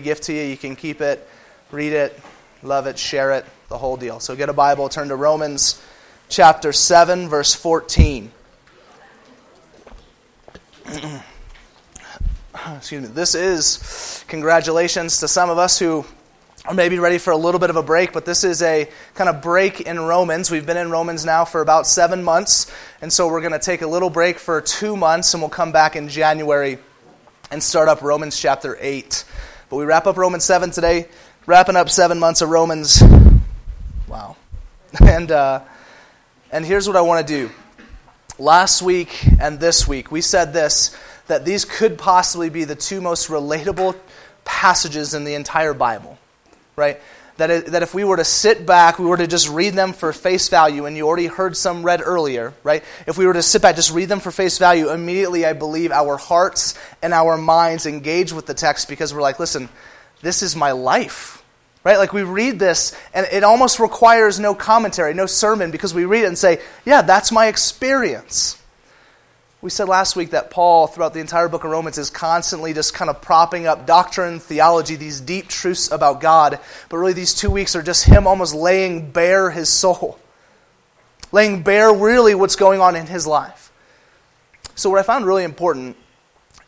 gift to you. You can keep it, read it, love it, share it, the whole deal. So get a Bible, turn to Romans chapter 7, verse 14. Excuse me. This is congratulations to some of us who are maybe ready for a little bit of a break, but this is a kind of break in Romans. We've been in Romans now for about seven months, and so we're going to take a little break for two months, and we'll come back in January and start up Romans chapter 8. But we wrap up Romans 7 today, wrapping up seven months of Romans. Wow. And, uh, and here's what I want to do. Last week and this week, we said this that these could possibly be the two most relatable passages in the entire Bible right? That, it, that if we were to sit back, we were to just read them for face value, and you already heard some read earlier, right? If we were to sit back, just read them for face value, immediately I believe our hearts and our minds engage with the text because we're like, listen, this is my life, right? Like we read this, and it almost requires no commentary, no sermon, because we read it and say, yeah, that's my experience. We said last week that Paul, throughout the entire book of Romans, is constantly just kind of propping up doctrine, theology, these deep truths about God. But really, these two weeks are just him almost laying bare his soul, laying bare really what's going on in his life. So, what I found really important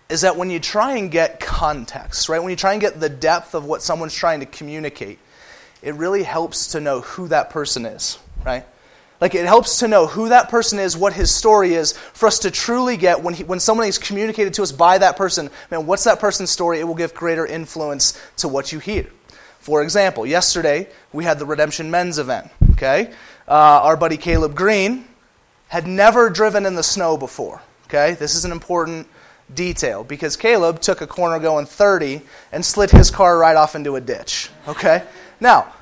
is that when you try and get context, right, when you try and get the depth of what someone's trying to communicate, it really helps to know who that person is, right? Like it helps to know who that person is, what his story is, for us to truly get when, he, when someone is communicated to us by that person, man, what's that person's story? It will give greater influence to what you hear. For example, yesterday we had the Redemption Men's event. Okay, uh, our buddy Caleb Green had never driven in the snow before. Okay, this is an important detail because Caleb took a corner going 30 and slid his car right off into a ditch. Okay, now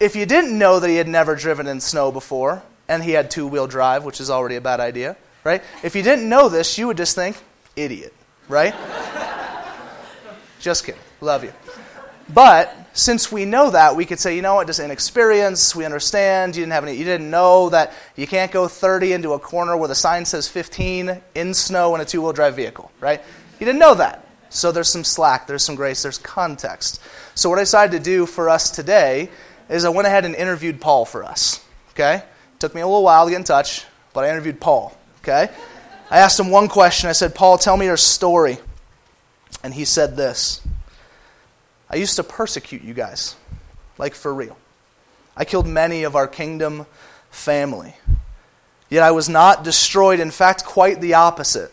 if you didn't know that he had never driven in snow before, and he had two wheel drive, which is already a bad idea, right? If you didn't know this, you would just think, idiot, right? just kidding. Love you. But since we know that, we could say, you know what, just inexperience, we understand, you didn't have any you didn't know that you can't go 30 into a corner where the sign says 15 in snow in a two-wheel drive vehicle, right? You didn't know that. So there's some slack, there's some grace, there's context. So what I decided to do for us today is I went ahead and interviewed Paul for us. Okay? Took me a little while to get in touch, but I interviewed Paul. Okay? I asked him one question. I said, Paul, tell me your story. And he said this I used to persecute you guys, like for real. I killed many of our kingdom family. Yet I was not destroyed. In fact, quite the opposite.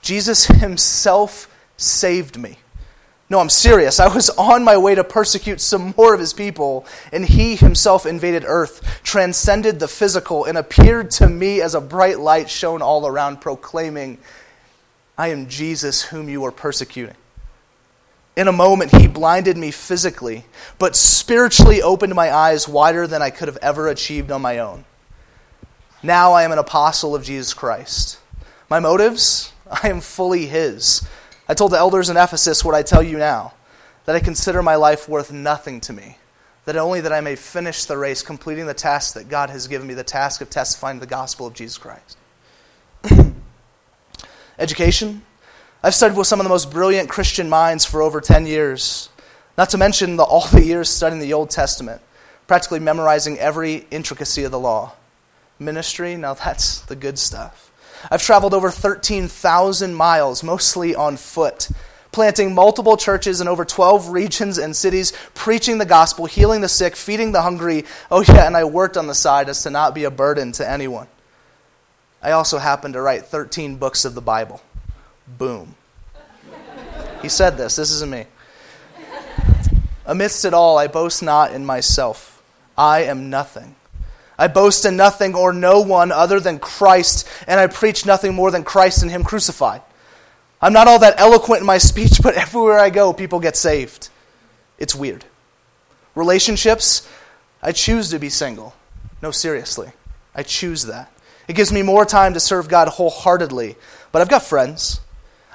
Jesus himself saved me. No, I'm serious. I was on my way to persecute some more of his people, and he himself invaded earth, transcended the physical, and appeared to me as a bright light shone all around, proclaiming, I am Jesus whom you are persecuting. In a moment, he blinded me physically, but spiritually opened my eyes wider than I could have ever achieved on my own. Now I am an apostle of Jesus Christ. My motives? I am fully his I told the elders in Ephesus what I tell you now that I consider my life worth nothing to me, that only that I may finish the race, completing the task that God has given me, the task of testifying the gospel of Jesus Christ. Education. I've studied with some of the most brilliant Christian minds for over 10 years, not to mention the, all the years studying the Old Testament, practically memorizing every intricacy of the law. Ministry, now that's the good stuff. I've traveled over 13,000 miles, mostly on foot, planting multiple churches in over 12 regions and cities, preaching the gospel, healing the sick, feeding the hungry. Oh, yeah, and I worked on the side as to not be a burden to anyone. I also happened to write 13 books of the Bible. Boom. He said this. This isn't me. Amidst it all, I boast not in myself. I am nothing. I boast in nothing or no one other than Christ, and I preach nothing more than Christ and Him crucified. I'm not all that eloquent in my speech, but everywhere I go, people get saved. It's weird. Relationships, I choose to be single. No, seriously. I choose that. It gives me more time to serve God wholeheartedly. But I've got friends.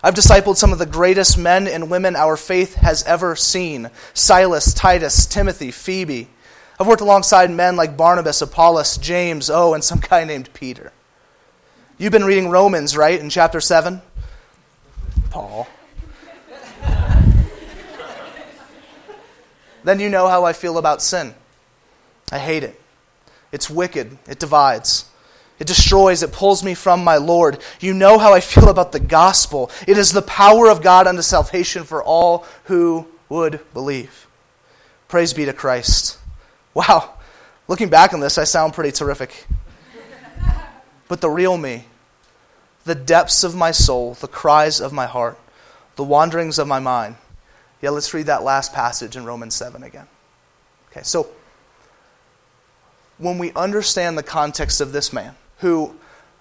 I've discipled some of the greatest men and women our faith has ever seen Silas, Titus, Timothy, Phoebe. I've worked alongside men like Barnabas, Apollos, James, oh, and some guy named Peter. You've been reading Romans, right, in chapter 7? Paul. Then you know how I feel about sin. I hate it. It's wicked. It divides. It destroys. It pulls me from my Lord. You know how I feel about the gospel. It is the power of God unto salvation for all who would believe. Praise be to Christ. Wow. Looking back on this, I sound pretty terrific. But the real me, the depths of my soul, the cries of my heart, the wanderings of my mind. Yeah, let's read that last passage in Romans 7 again. Okay, so when we understand the context of this man, who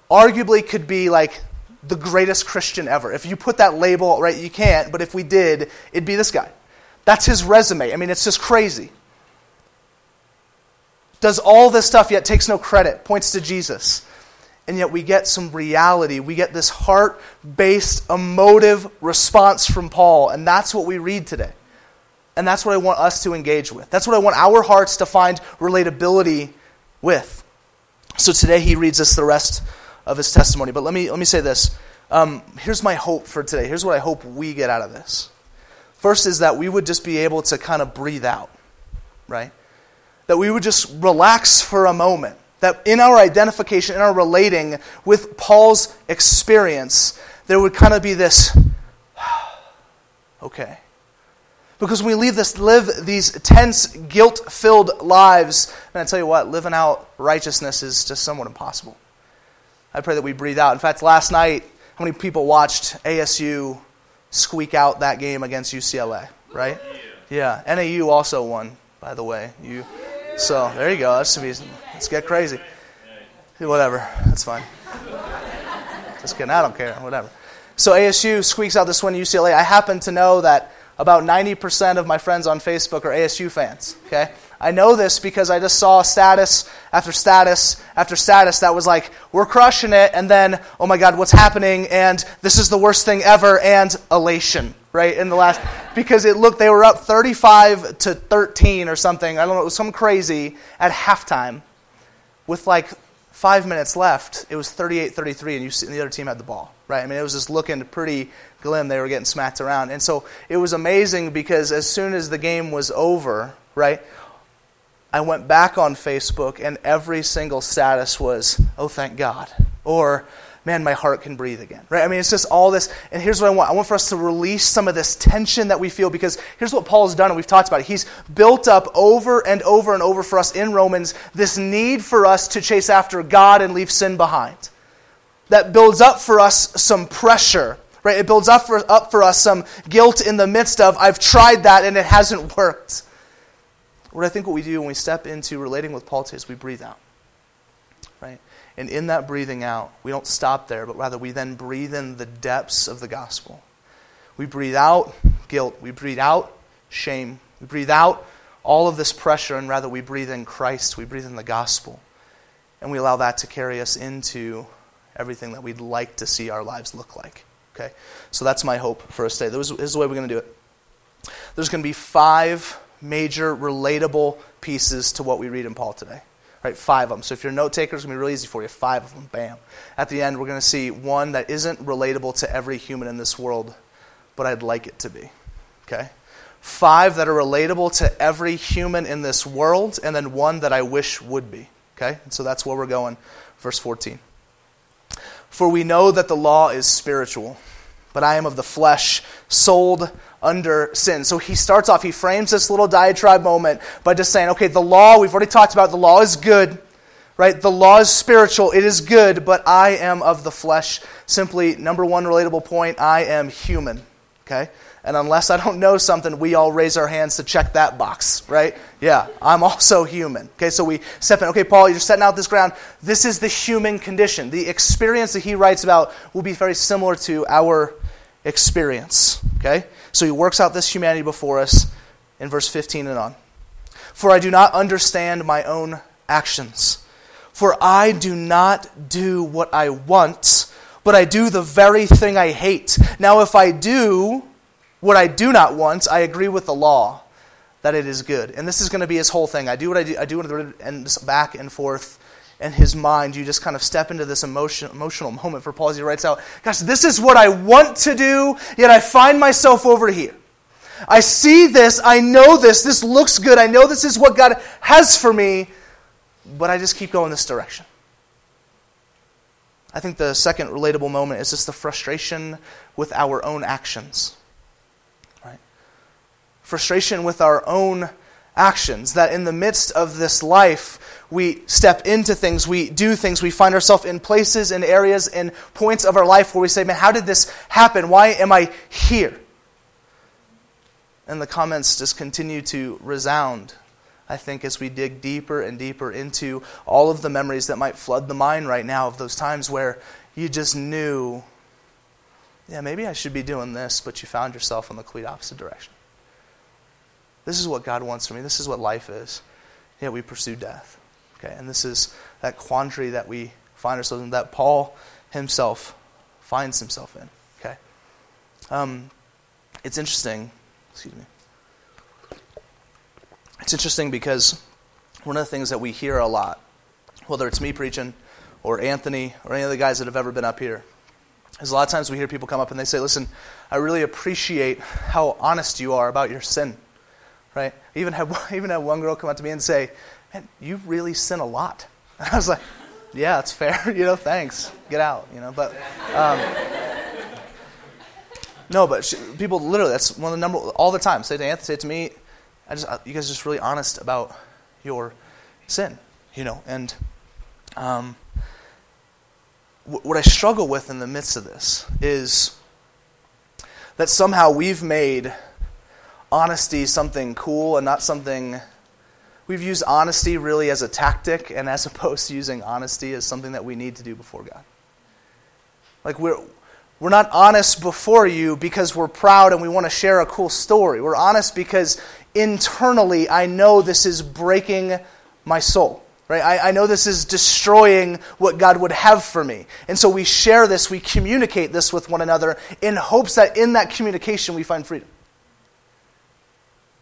arguably could be like the greatest Christian ever. If you put that label, right, you can't, but if we did, it'd be this guy. That's his resume. I mean, it's just crazy. Does all this stuff yet takes no credit, points to Jesus. And yet we get some reality. We get this heart based, emotive response from Paul. And that's what we read today. And that's what I want us to engage with. That's what I want our hearts to find relatability with. So today he reads us the rest of his testimony. But let me, let me say this. Um, here's my hope for today. Here's what I hope we get out of this. First is that we would just be able to kind of breathe out, right? That we would just relax for a moment. That in our identification, in our relating with Paul's experience, there would kind of be this, okay, because we leave this, live these tense, guilt filled lives, and I tell you what, living out righteousness is just somewhat impossible. I pray that we breathe out. In fact, last night, how many people watched ASU squeak out that game against UCLA, right? Yeah. NAU also won, by the way. You, so there you go. That's to be, let's get crazy. Whatever. That's fine. Just kidding. I don't care. Whatever. So ASU squeaks out this win UCLA. I happen to know that about 90% of my friends on Facebook are ASU fans. Okay? I know this because I just saw status after status after status that was like, we're crushing it, and then, oh my God, what's happening? And this is the worst thing ever, and elation, right? In the last, because it looked, they were up 35 to 13 or something. I don't know, it was some crazy at halftime with like five minutes left. It was 38 33, and, you and the other team had the ball, right? I mean, it was just looking pretty glim. They were getting smacked around. And so it was amazing because as soon as the game was over, right, I went back on Facebook and every single status was, oh, thank God. Or, man, my heart can breathe again. Right? I mean, it's just all this. And here's what I want I want for us to release some of this tension that we feel because here's what Paul's done, and we've talked about it. He's built up over and over and over for us in Romans this need for us to chase after God and leave sin behind. That builds up for us some pressure Right? It builds up for, up for us some guilt in the midst of, I've tried that and it hasn't worked. What I think what we do when we step into relating with Paul is we breathe out. And in that breathing out, we don't stop there, but rather we then breathe in the depths of the gospel. We breathe out guilt. We breathe out shame. We breathe out all of this pressure, and rather we breathe in Christ. We breathe in the gospel. And we allow that to carry us into everything that we'd like to see our lives look like. Okay? So that's my hope for us today. This is the way we're going to do it. There's going to be five major relatable pieces to what we read in Paul today. Right, five of them. So if you're a note taker, it's going to be really easy for you. Five of them, bam. At the end, we're going to see one that isn't relatable to every human in this world, but I'd like it to be. Okay? Five that are relatable to every human in this world, and then one that I wish would be. Okay? And so that's where we're going. Verse 14. For we know that the law is spiritual but I am of the flesh, sold under sin. So he starts off, he frames this little diatribe moment by just saying, okay, the law, we've already talked about, the law is good, right? The law is spiritual, it is good, but I am of the flesh. Simply, number one relatable point, I am human, okay? And unless I don't know something, we all raise our hands to check that box, right? Yeah, I'm also human. Okay, so we step in. Okay, Paul, you're setting out this ground. This is the human condition. The experience that he writes about will be very similar to our experience. Okay? So he works out this humanity before us in verse 15 and on. For I do not understand my own actions. For I do not do what I want, but I do the very thing I hate. Now, if I do what I do not want, I agree with the law that it is good. And this is going to be his whole thing. I do what I do, I do it and back and forth in his mind. You just kind of step into this emotion, emotional moment for Paul as he writes out, Gosh, this is what I want to do, yet I find myself over here. I see this. I know this. This looks good. I know this is what God has for me, but I just keep going this direction. I think the second relatable moment is just the frustration with our own actions. Right? Frustration with our own actions. That in the midst of this life, we step into things, we do things, we find ourselves in places and areas and points of our life where we say, Man, how did this happen? Why am I here? And the comments just continue to resound, I think, as we dig deeper and deeper into all of the memories that might flood the mind right now of those times where you just knew, yeah, maybe I should be doing this, but you found yourself in the complete opposite direction. This is what God wants for me. This is what life is. Yet we pursue death. Okay, and this is that quandary that we find ourselves in, that Paul himself finds himself in. Okay, um, it's interesting Excuse me. It's interesting because one of the things that we hear a lot, whether it's me preaching or Anthony or any of the guys that have ever been up here, is a lot of times we hear people come up and they say, Listen, I really appreciate how honest you are about your sin. Right? I even had, even had one girl come up to me and say, Man, you really sin a lot. And I was like, Yeah, that's fair. you know, thanks. Get out. You know, but. Um, no, but she, people literally, that's one of the number, all the time. Say to Anthony, say to me, I just, you guys are just really honest about your sin, you know. And um, what I struggle with in the midst of this is that somehow we've made honesty something cool and not something. We've used honesty really as a tactic, and as opposed to using honesty as something that we need to do before God. Like we're we're not honest before you because we're proud and we want to share a cool story. We're honest because internally I know this is breaking my soul. Right? I, I know this is destroying what God would have for me. And so we share this, we communicate this with one another in hopes that in that communication we find freedom.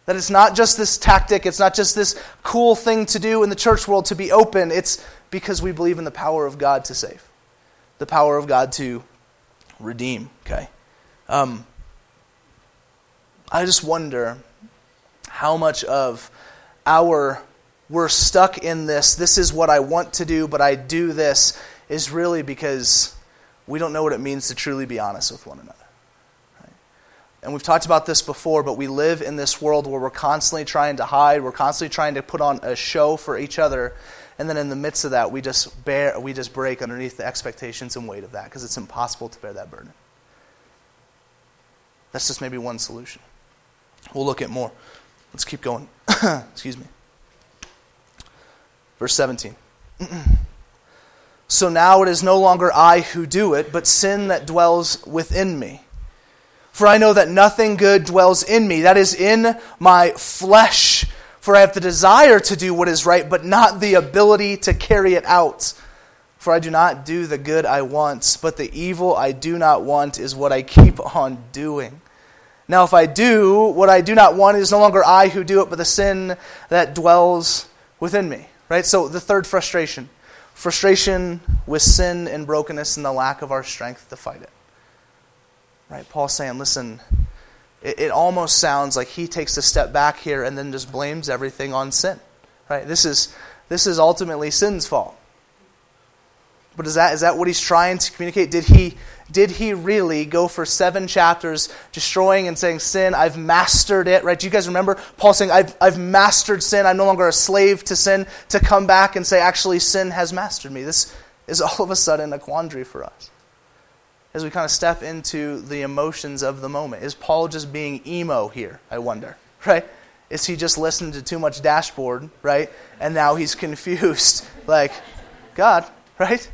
That it's not just this tactic, it's not just this cool thing to do in the church world to be open. It's because we believe in the power of God to save, the power of God to redeem. Okay? Um, I just wonder how much of our we're stuck in this, this is what I want to do, but I do this, is really because we don't know what it means to truly be honest with one another. And we've talked about this before, but we live in this world where we're constantly trying to hide, we're constantly trying to put on a show for each other, and then in the midst of that, we just bear, we just break underneath the expectations and weight of that because it's impossible to bear that burden. That's just maybe one solution. We'll look at more. Let's keep going. Excuse me. Verse 17. so now it is no longer I who do it, but sin that dwells within me. For I know that nothing good dwells in me, that is, in my flesh. For I have the desire to do what is right, but not the ability to carry it out. For I do not do the good I want, but the evil I do not want is what I keep on doing. Now, if I do what I do not want, it is no longer I who do it, but the sin that dwells within me. Right? So, the third frustration frustration with sin and brokenness and the lack of our strength to fight it. Right? Paul's saying, listen, it, it almost sounds like he takes a step back here and then just blames everything on sin. Right? This is, this is ultimately sin's fault. But is that, is that what he's trying to communicate? Did he, did he really go for seven chapters destroying and saying, Sin, I've mastered it? Right? Do you guys remember Paul saying, I've, I've mastered sin. I'm no longer a slave to sin. To come back and say, Actually, sin has mastered me. This is all of a sudden a quandary for us as we kind of step into the emotions of the moment. Is Paul just being emo here, I wonder, right? Is he just listening to too much dashboard, right? And now he's confused, like, God, right?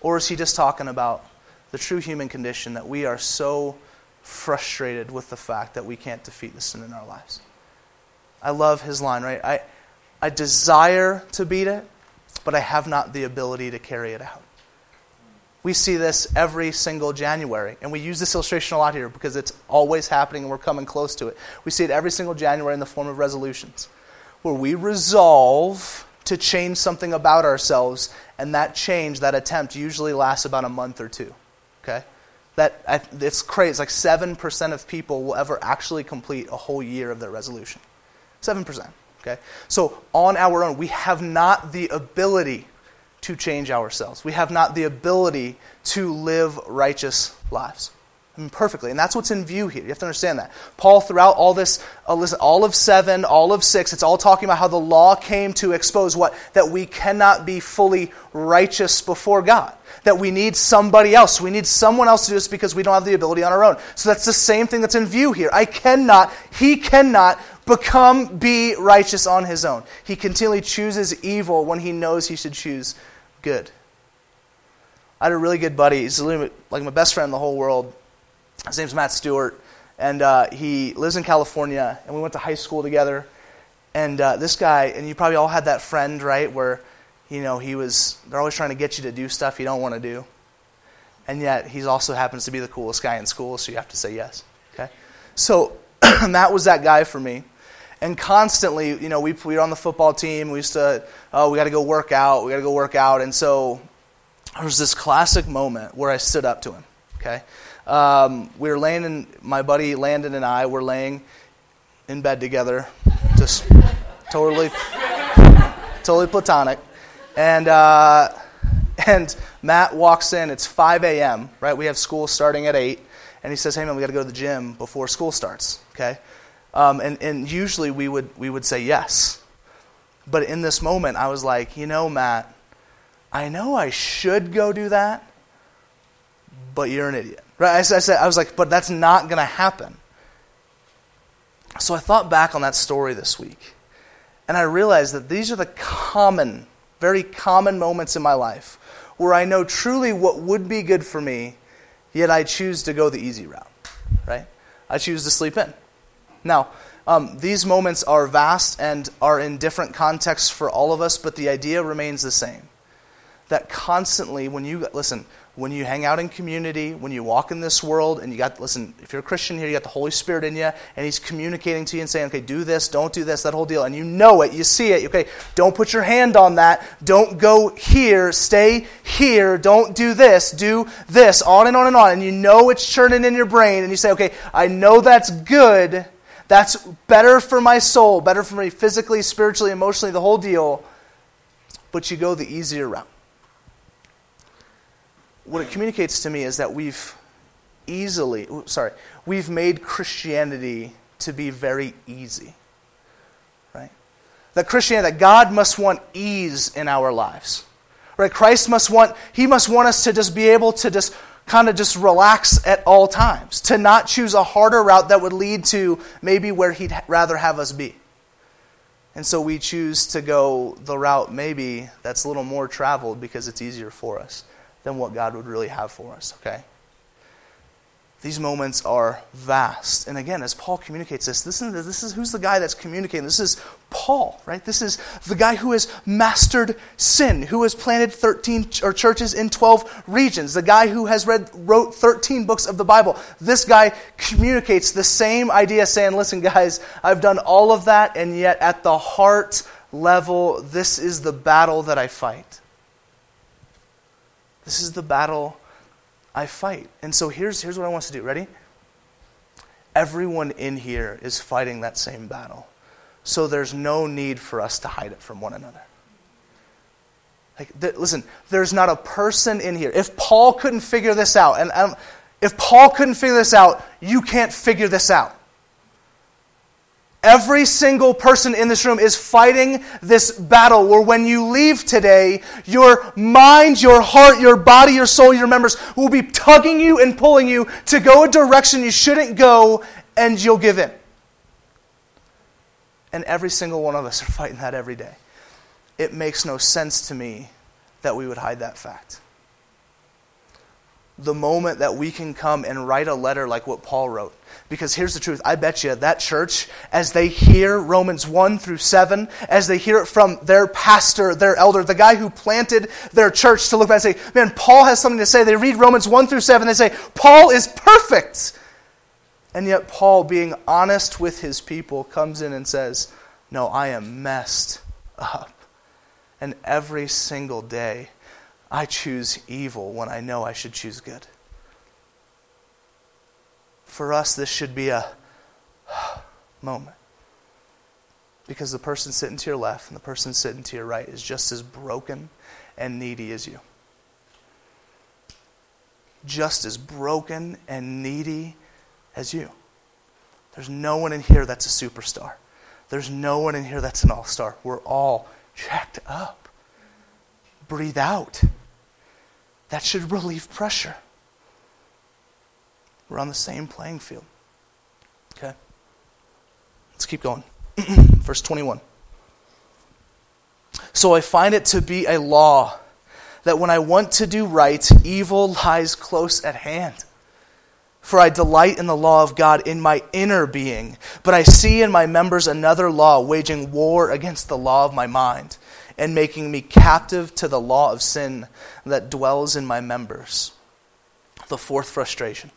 Or is he just talking about the true human condition that we are so frustrated with the fact that we can't defeat the sin in our lives? I love his line, right? I, I desire to beat it, but I have not the ability to carry it out. We see this every single January. And we use this illustration a lot here because it's always happening and we're coming close to it. We see it every single January in the form of resolutions, where we resolve to change something about ourselves, and that change, that attempt, usually lasts about a month or two. Okay? that it's crazy. It's like 7% of people will ever actually complete a whole year of their resolution. 7%. Okay? So, on our own, we have not the ability to change ourselves. We have not the ability to live righteous lives. I mean, perfectly. And that's what's in view here. You have to understand that. Paul, throughout all this, uh, all of seven, all of six, it's all talking about how the law came to expose what? That we cannot be fully righteous before God. That we need somebody else. We need someone else to do this because we don't have the ability on our own. So that's the same thing that's in view here. I cannot, he cannot become, be righteous on his own. He continually chooses evil when he knows he should choose good. I had a really good buddy. He's like my best friend in the whole world. His name's Matt Stewart, and uh, he lives in California, and we went to high school together. And uh, this guy, and you probably all had that friend, right, where, you know, he was, they're always trying to get you to do stuff you don't want to do. And yet, he also happens to be the coolest guy in school, so you have to say yes, okay? So, Matt was that guy for me. And constantly, you know, we, we were on the football team. We used to, oh, we got to go work out. We got to go work out. And so there was this classic moment where I stood up to him, okay? Um, we were laying in, my buddy Landon and I were laying in bed together, just totally, totally platonic. And, uh, and Matt walks in, it's 5 a.m., right? We have school starting at 8. And he says, hey, man, we got to go to the gym before school starts, okay? Um, and, and usually we would, we would say yes. But in this moment, I was like, you know, Matt, I know I should go do that, but you're an idiot. Right? I said, I was like, but that's not going to happen. So I thought back on that story this week, and I realized that these are the common, very common moments in my life where I know truly what would be good for me, yet I choose to go the easy route. Right? I choose to sleep in. Now, um, these moments are vast and are in different contexts for all of us, but the idea remains the same. That constantly, when you listen, when you hang out in community, when you walk in this world, and you got, listen, if you're a Christian here, you got the Holy Spirit in you, and He's communicating to you and saying, okay, do this, don't do this, that whole deal. And you know it, you see it, okay, don't put your hand on that, don't go here, stay here, don't do this, do this, on and on and on. And you know it's churning in your brain, and you say, okay, I know that's good, that's better for my soul, better for me physically, spiritually, emotionally, the whole deal, but you go the easier route what it communicates to me is that we've easily, sorry, we've made Christianity to be very easy. Right? That Christianity, that God must want ease in our lives. Right? Christ must want, He must want us to just be able to just kind of just relax at all times, to not choose a harder route that would lead to maybe where He'd rather have us be. And so we choose to go the route maybe that's a little more traveled because it's easier for us than what God would really have for us, okay? These moments are vast. And again, as Paul communicates this, this is, this is who's the guy that's communicating. This is Paul, right? This is the guy who has mastered sin, who has planted 13 or churches in 12 regions, the guy who has read wrote 13 books of the Bible. This guy communicates the same idea saying, "Listen guys, I've done all of that and yet at the heart level, this is the battle that I fight." This is the battle I fight. And so here's, here's what I want us to do. Ready? Everyone in here is fighting that same battle. So there's no need for us to hide it from one another. Like, th- listen, there's not a person in here. If Paul couldn't figure this out, and um, if Paul couldn't figure this out, you can't figure this out. Every single person in this room is fighting this battle where when you leave today, your mind, your heart, your body, your soul, your members will be tugging you and pulling you to go a direction you shouldn't go, and you'll give in. And every single one of us are fighting that every day. It makes no sense to me that we would hide that fact. The moment that we can come and write a letter like what Paul wrote, because here's the truth I bet you that church, as they hear Romans 1 through 7, as they hear it from their pastor, their elder, the guy who planted their church to look back and say, man, Paul has something to say. They read Romans 1 through 7, they say, Paul is perfect. And yet, Paul, being honest with his people, comes in and says, No, I am messed up. And every single day, I choose evil when I know I should choose good. for us, this should be a moment. Because the person sitting to your left and the person sitting to your right is just as broken and needy as you. Just as broken and needy as you. There's no one in here that's a superstar. There's no one in here that's an all star. We're all jacked up. Breathe out. That should relieve pressure. We're on the same playing field. Okay? Let's keep going. Verse 21. So I find it to be a law that when I want to do right, evil lies close at hand. For I delight in the law of God in my inner being, but I see in my members another law waging war against the law of my mind and making me captive to the law of sin that dwells in my members. The fourth frustration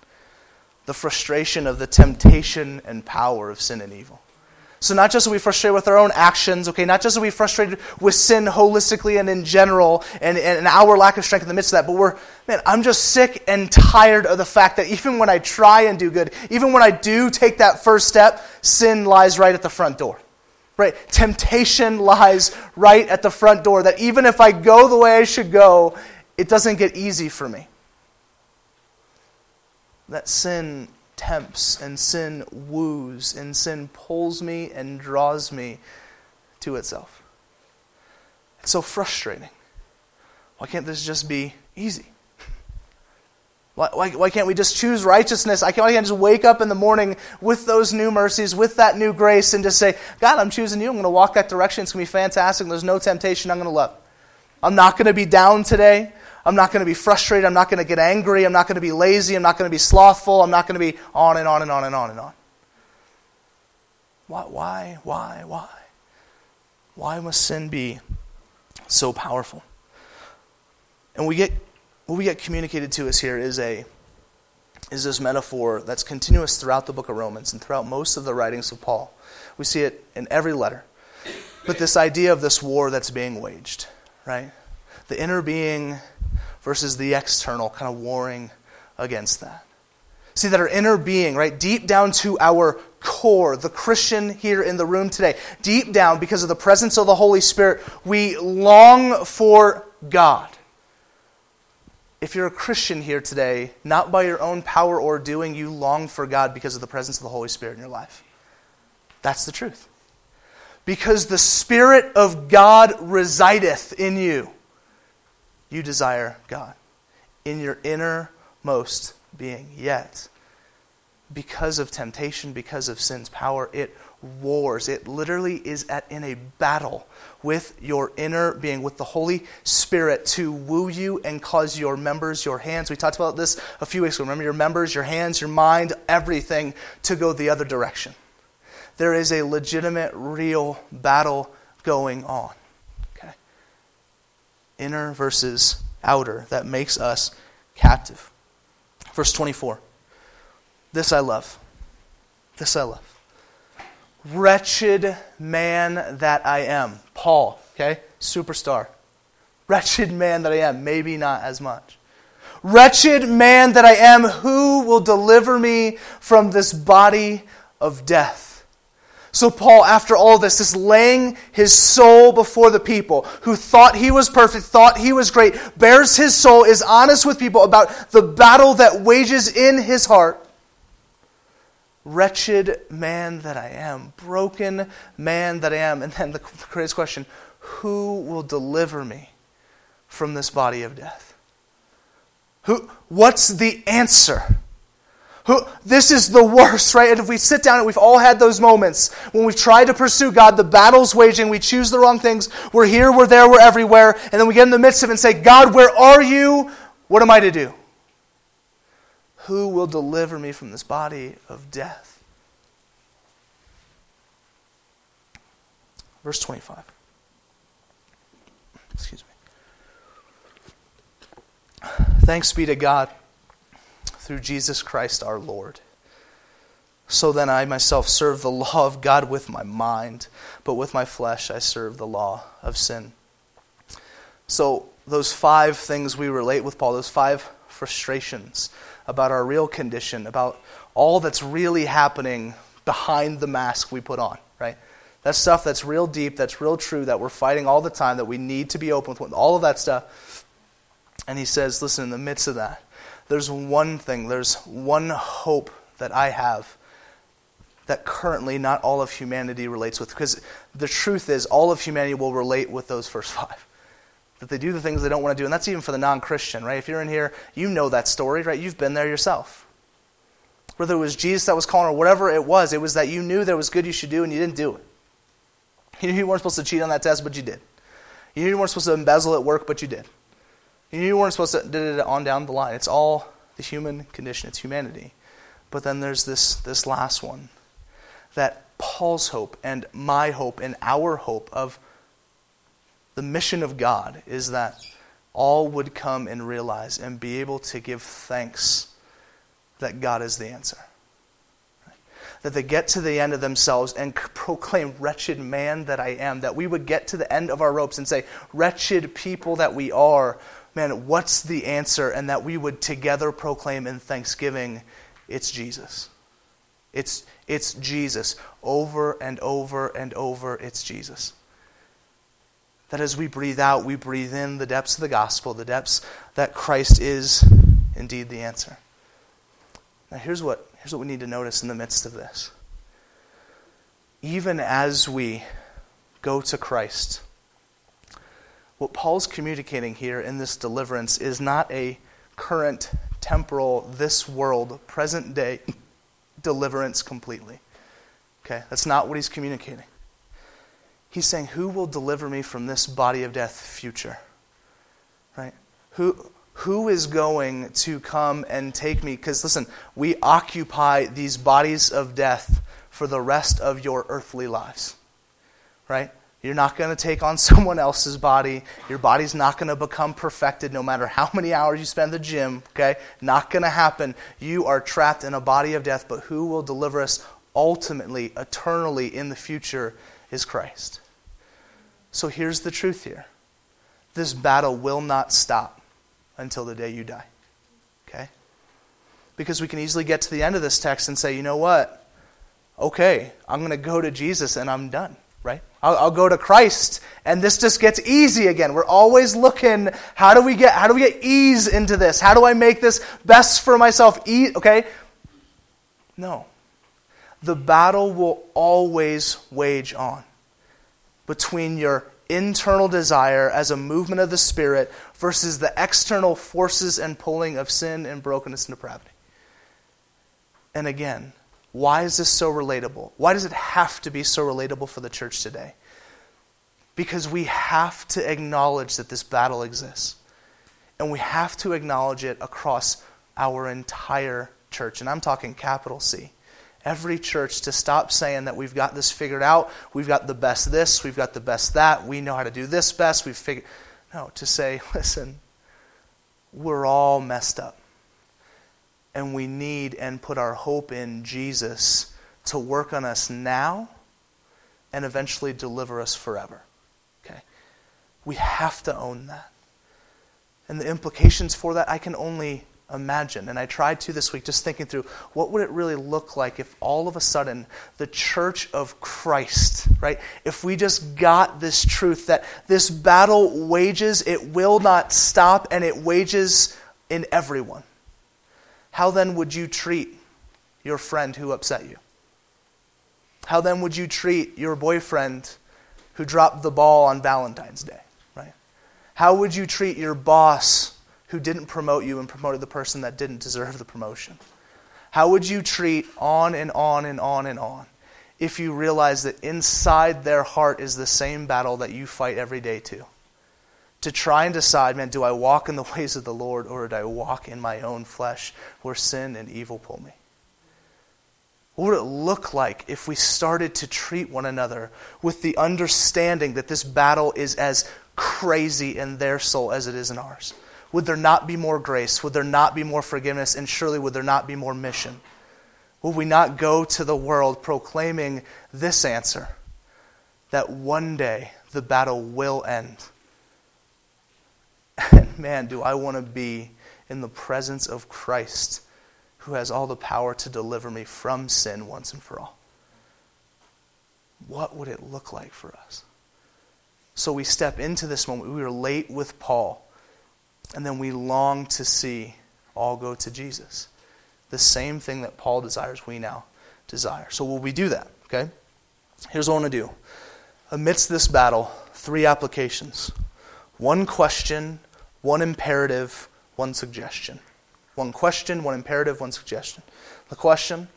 the frustration of the temptation and power of sin and evil. So, not just are we frustrated with our own actions, okay, not just are we frustrated with sin holistically and in general and, and our lack of strength in the midst of that, but we're, man, I'm just sick and tired of the fact that even when I try and do good, even when I do take that first step, sin lies right at the front door. Right? Temptation lies right at the front door. That even if I go the way I should go, it doesn't get easy for me. That sin tempts and sin woos and sin pulls me and draws me to itself. It's so frustrating. Why can't this just be easy? Why, why, can't we just choose righteousness? I can't, why can't I just wake up in the morning with those new mercies, with that new grace, and just say, God, I'm choosing you. I'm going to walk that direction. It's going to be fantastic. There's no temptation I'm going to love. I'm not going to be down today. I'm not going to be frustrated. I'm not going to get angry. I'm not going to be lazy. I'm not going to be slothful. I'm not going to be on and on and on and on and on. Why, why, why, why? Why must sin be so powerful? And we get what we get communicated to us here is a is this metaphor that's continuous throughout the book of Romans and throughout most of the writings of Paul. We see it in every letter. But this idea of this war that's being waged, right? The inner being versus the external, kind of warring against that. See, that our inner being, right, deep down to our core, the Christian here in the room today, deep down, because of the presence of the Holy Spirit, we long for God. If you're a Christian here today, not by your own power or doing, you long for God because of the presence of the Holy Spirit in your life. That's the truth. Because the Spirit of God resideth in you you desire God in your innermost being. Yet, because of temptation, because of sin's power, it wars. It literally is at in a battle with your inner being, with the Holy Spirit to woo you and cause your members, your hands. We talked about this a few weeks ago. Remember your members, your hands, your mind, everything to go the other direction. There is a legitimate, real battle going on Okay? inner versus outer, that makes us captive. Verse 24. This I love. This I love. Wretched man that I am. Paul, okay? Superstar. Wretched man that I am. Maybe not as much. Wretched man that I am, who will deliver me from this body of death? So, Paul, after all this, is laying his soul before the people who thought he was perfect, thought he was great, bears his soul, is honest with people about the battle that wages in his heart. Wretched man that I am, broken man that I am. And then the greatest question who will deliver me from this body of death? Who, what's the answer? Who, this is the worst, right? And if we sit down and we've all had those moments when we've tried to pursue God, the battle's waging, we choose the wrong things, we're here, we're there, we're everywhere, and then we get in the midst of it and say, God, where are you? What am I to do? Who will deliver me from this body of death? Verse 25. Excuse me. Thanks be to God through Jesus Christ our Lord. So then I myself serve the law of God with my mind, but with my flesh I serve the law of sin. So, those five things we relate with Paul, those five frustrations about our real condition, about all that's really happening behind the mask we put on, right? That stuff that's real deep, that's real true, that we're fighting all the time, that we need to be open with, all of that stuff. And he says, listen, in the midst of that, there's one thing, there's one hope that I have that currently not all of humanity relates with. Because the truth is, all of humanity will relate with those first five. That they do the things they don't want to do. And that's even for the non Christian, right? If you're in here, you know that story, right? You've been there yourself. Whether it was Jesus that was calling or whatever it was, it was that you knew there was good you should do and you didn't do it. You knew you weren't supposed to cheat on that test, but you did. You knew you weren't supposed to embezzle at work, but you did. You knew you weren't supposed to did it on down the line. It's all the human condition. It's humanity. But then there's this, this last one that Paul's hope and my hope and our hope of the mission of God is that all would come and realize and be able to give thanks that God is the answer. That they get to the end of themselves and proclaim, Wretched man that I am. That we would get to the end of our ropes and say, Wretched people that we are. Man, what's the answer? And that we would together proclaim in thanksgiving, It's Jesus. It's, it's Jesus. Over and over and over, it's Jesus. That as we breathe out, we breathe in the depths of the gospel, the depths that Christ is indeed the answer. Now, here's what, here's what we need to notice in the midst of this. Even as we go to Christ, what Paul's communicating here in this deliverance is not a current, temporal, this world, present day deliverance completely. Okay? That's not what he's communicating. He's saying, Who will deliver me from this body of death future? Right? Who, who is going to come and take me? Because listen, we occupy these bodies of death for the rest of your earthly lives. Right? You're not going to take on someone else's body. Your body's not going to become perfected no matter how many hours you spend in the gym, okay? Not going to happen. You are trapped in a body of death, but who will deliver us ultimately, eternally in the future is Christ. So here's the truth here this battle will not stop until the day you die, okay? Because we can easily get to the end of this text and say, you know what? Okay, I'm going to go to Jesus and I'm done right? I'll, I'll, go to Christ, and this just gets easy again. We're always looking, how do we get how do we get ease into this? How do I make this best for myself? E- okay? No. The battle will always wage on between your internal desire as a movement of the Spirit versus the external forces and pulling of sin and brokenness and depravity. And again, why is this so relatable? Why does it have to be so relatable for the church today? Because we have to acknowledge that this battle exists. And we have to acknowledge it across our entire church. And I'm talking capital C. Every church to stop saying that we've got this figured out, we've got the best this, we've got the best that, we know how to do this best, we've figured. No, to say, listen, we're all messed up and we need and put our hope in Jesus to work on us now and eventually deliver us forever. Okay? We have to own that. And the implications for that, I can only imagine. And I tried to this week just thinking through what would it really look like if all of a sudden the church of Christ, right? If we just got this truth that this battle wages, it will not stop, and it wages in everyone. How then would you treat your friend who upset you? How then would you treat your boyfriend who dropped the ball on Valentine's Day, right? How would you treat your boss who didn't promote you and promoted the person that didn't deserve the promotion? How would you treat on and on and on and on if you realize that inside their heart is the same battle that you fight every day too? to try and decide, man, do I walk in the ways of the Lord or do I walk in my own flesh where sin and evil pull me? What would it look like if we started to treat one another with the understanding that this battle is as crazy in their soul as it is in ours? Would there not be more grace? Would there not be more forgiveness? And surely would there not be more mission? Would we not go to the world proclaiming this answer that one day the battle will end? And man, do I want to be in the presence of Christ who has all the power to deliver me from sin once and for all. What would it look like for us? So we step into this moment. We relate with Paul, and then we long to see all go to Jesus. The same thing that Paul desires, we now desire. So will we do that? Okay? Here's what I want to do. Amidst this battle, three applications one question, one imperative, one suggestion. One question, one imperative, one suggestion. The question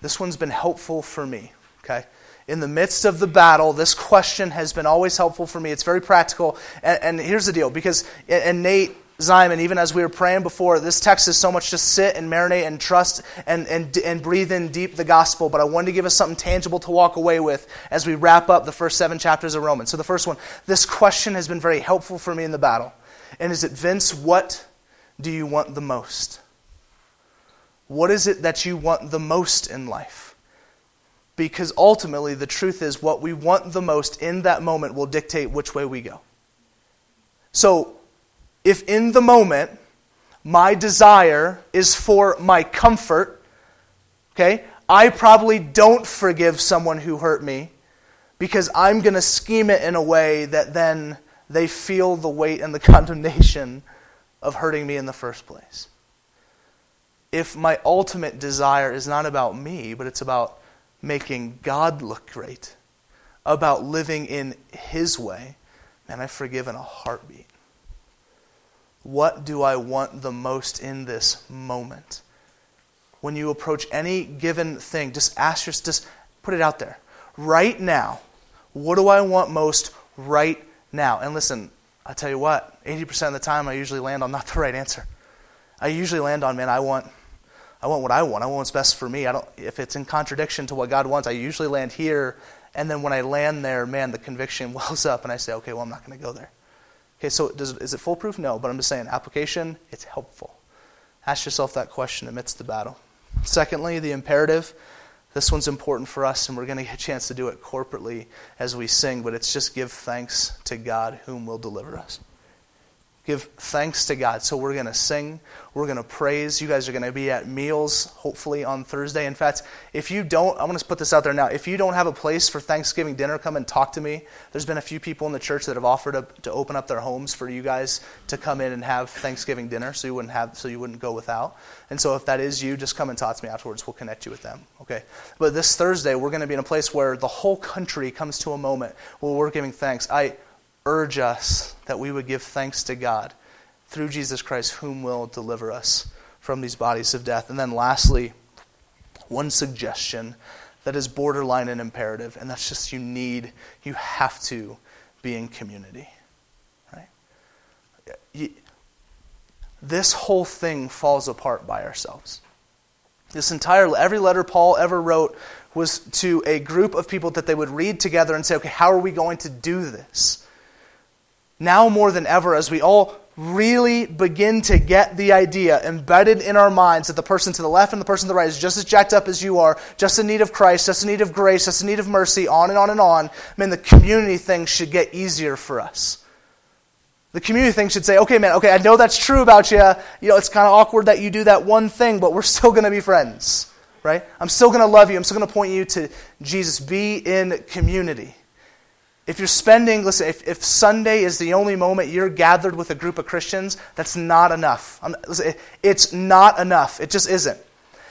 this one's been helpful for me, okay? In the midst of the battle, this question has been always helpful for me. It's very practical. And, and here's the deal because, and Nate Zion, even as we were praying before, this text is so much to sit and marinate and trust and, and, and breathe in deep the gospel. But I wanted to give us something tangible to walk away with as we wrap up the first seven chapters of Romans. So, the first one this question has been very helpful for me in the battle. And is it, Vince, what do you want the most? What is it that you want the most in life? Because ultimately, the truth is, what we want the most in that moment will dictate which way we go. So, if in the moment my desire is for my comfort, okay, I probably don't forgive someone who hurt me because I'm going to scheme it in a way that then they feel the weight and the condemnation of hurting me in the first place. If my ultimate desire is not about me, but it's about making God look great, about living in His way, man, I've forgiven a heartbeat. What do I want the most in this moment? When you approach any given thing, just ask yourself, just put it out there. Right now, what do I want most right now? And listen, I tell you what, 80% of the time I usually land on not the right answer. I usually land on, man, I want I want what I want. I want what's best for me. I don't if it's in contradiction to what God wants, I usually land here and then when I land there, man, the conviction wells up and I say, okay, well, I'm not going to go there. Okay, so does, is it foolproof? No, but I'm just saying, application, it's helpful. Ask yourself that question amidst the battle. Secondly, the imperative. This one's important for us, and we're going to get a chance to do it corporately as we sing, but it's just give thanks to God whom will deliver us give thanks to God. So we're going to sing, we're going to praise. You guys are going to be at meals, hopefully, on Thursday. In fact, if you don't, I want to put this out there now. If you don't have a place for Thanksgiving dinner, come and talk to me. There's been a few people in the church that have offered to, to open up their homes for you guys to come in and have Thanksgiving dinner, so you wouldn't have, so you wouldn't go without. And so if that is you, just come and talk to me afterwards. We'll connect you with them. Okay. But this Thursday, we're going to be in a place where the whole country comes to a moment where we're giving thanks. I urge us that we would give thanks to God through Jesus Christ, whom will deliver us from these bodies of death. And then, lastly, one suggestion that is borderline and imperative, and that's just you need, you have to be in community. Right? This whole thing falls apart by ourselves. This entire, every letter Paul ever wrote was to a group of people that they would read together and say, okay, how are we going to do this? Now more than ever, as we all really begin to get the idea embedded in our minds that the person to the left and the person to the right is just as jacked up as you are, just in need of Christ, just in need of grace, just in need of mercy, on and on and on, I mean, the community thing should get easier for us. The community thing should say, okay, man, okay, I know that's true about you. You know, it's kind of awkward that you do that one thing, but we're still going to be friends, right? I'm still going to love you. I'm still going to point you to Jesus. Be in community. If you're spending, listen, if, if Sunday is the only moment you're gathered with a group of Christians, that's not enough. It's not enough. It just isn't.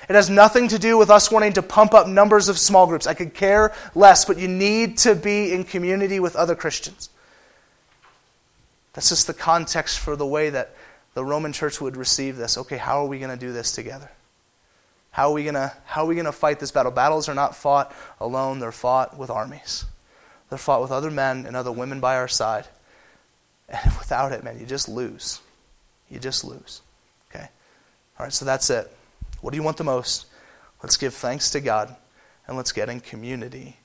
It has nothing to do with us wanting to pump up numbers of small groups. I could care less, but you need to be in community with other Christians. That's just the context for the way that the Roman church would receive this. Okay, how are we going to do this together? How are we going to fight this battle? Battles are not fought alone, they're fought with armies. They're fought with other men and other women by our side. And without it, man, you just lose. You just lose. Okay? All right, so that's it. What do you want the most? Let's give thanks to God and let's get in community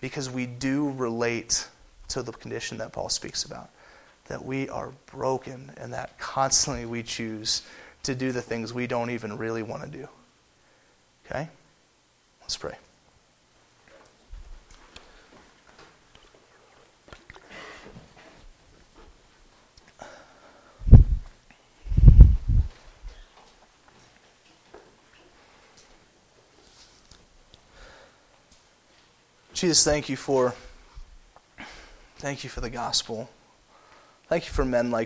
because we do relate to the condition that Paul speaks about. That we are broken and that constantly we choose to do the things we don't even really want to do. Okay? Let's pray. Jesus, thank you for thank you for the gospel. Thank you for men like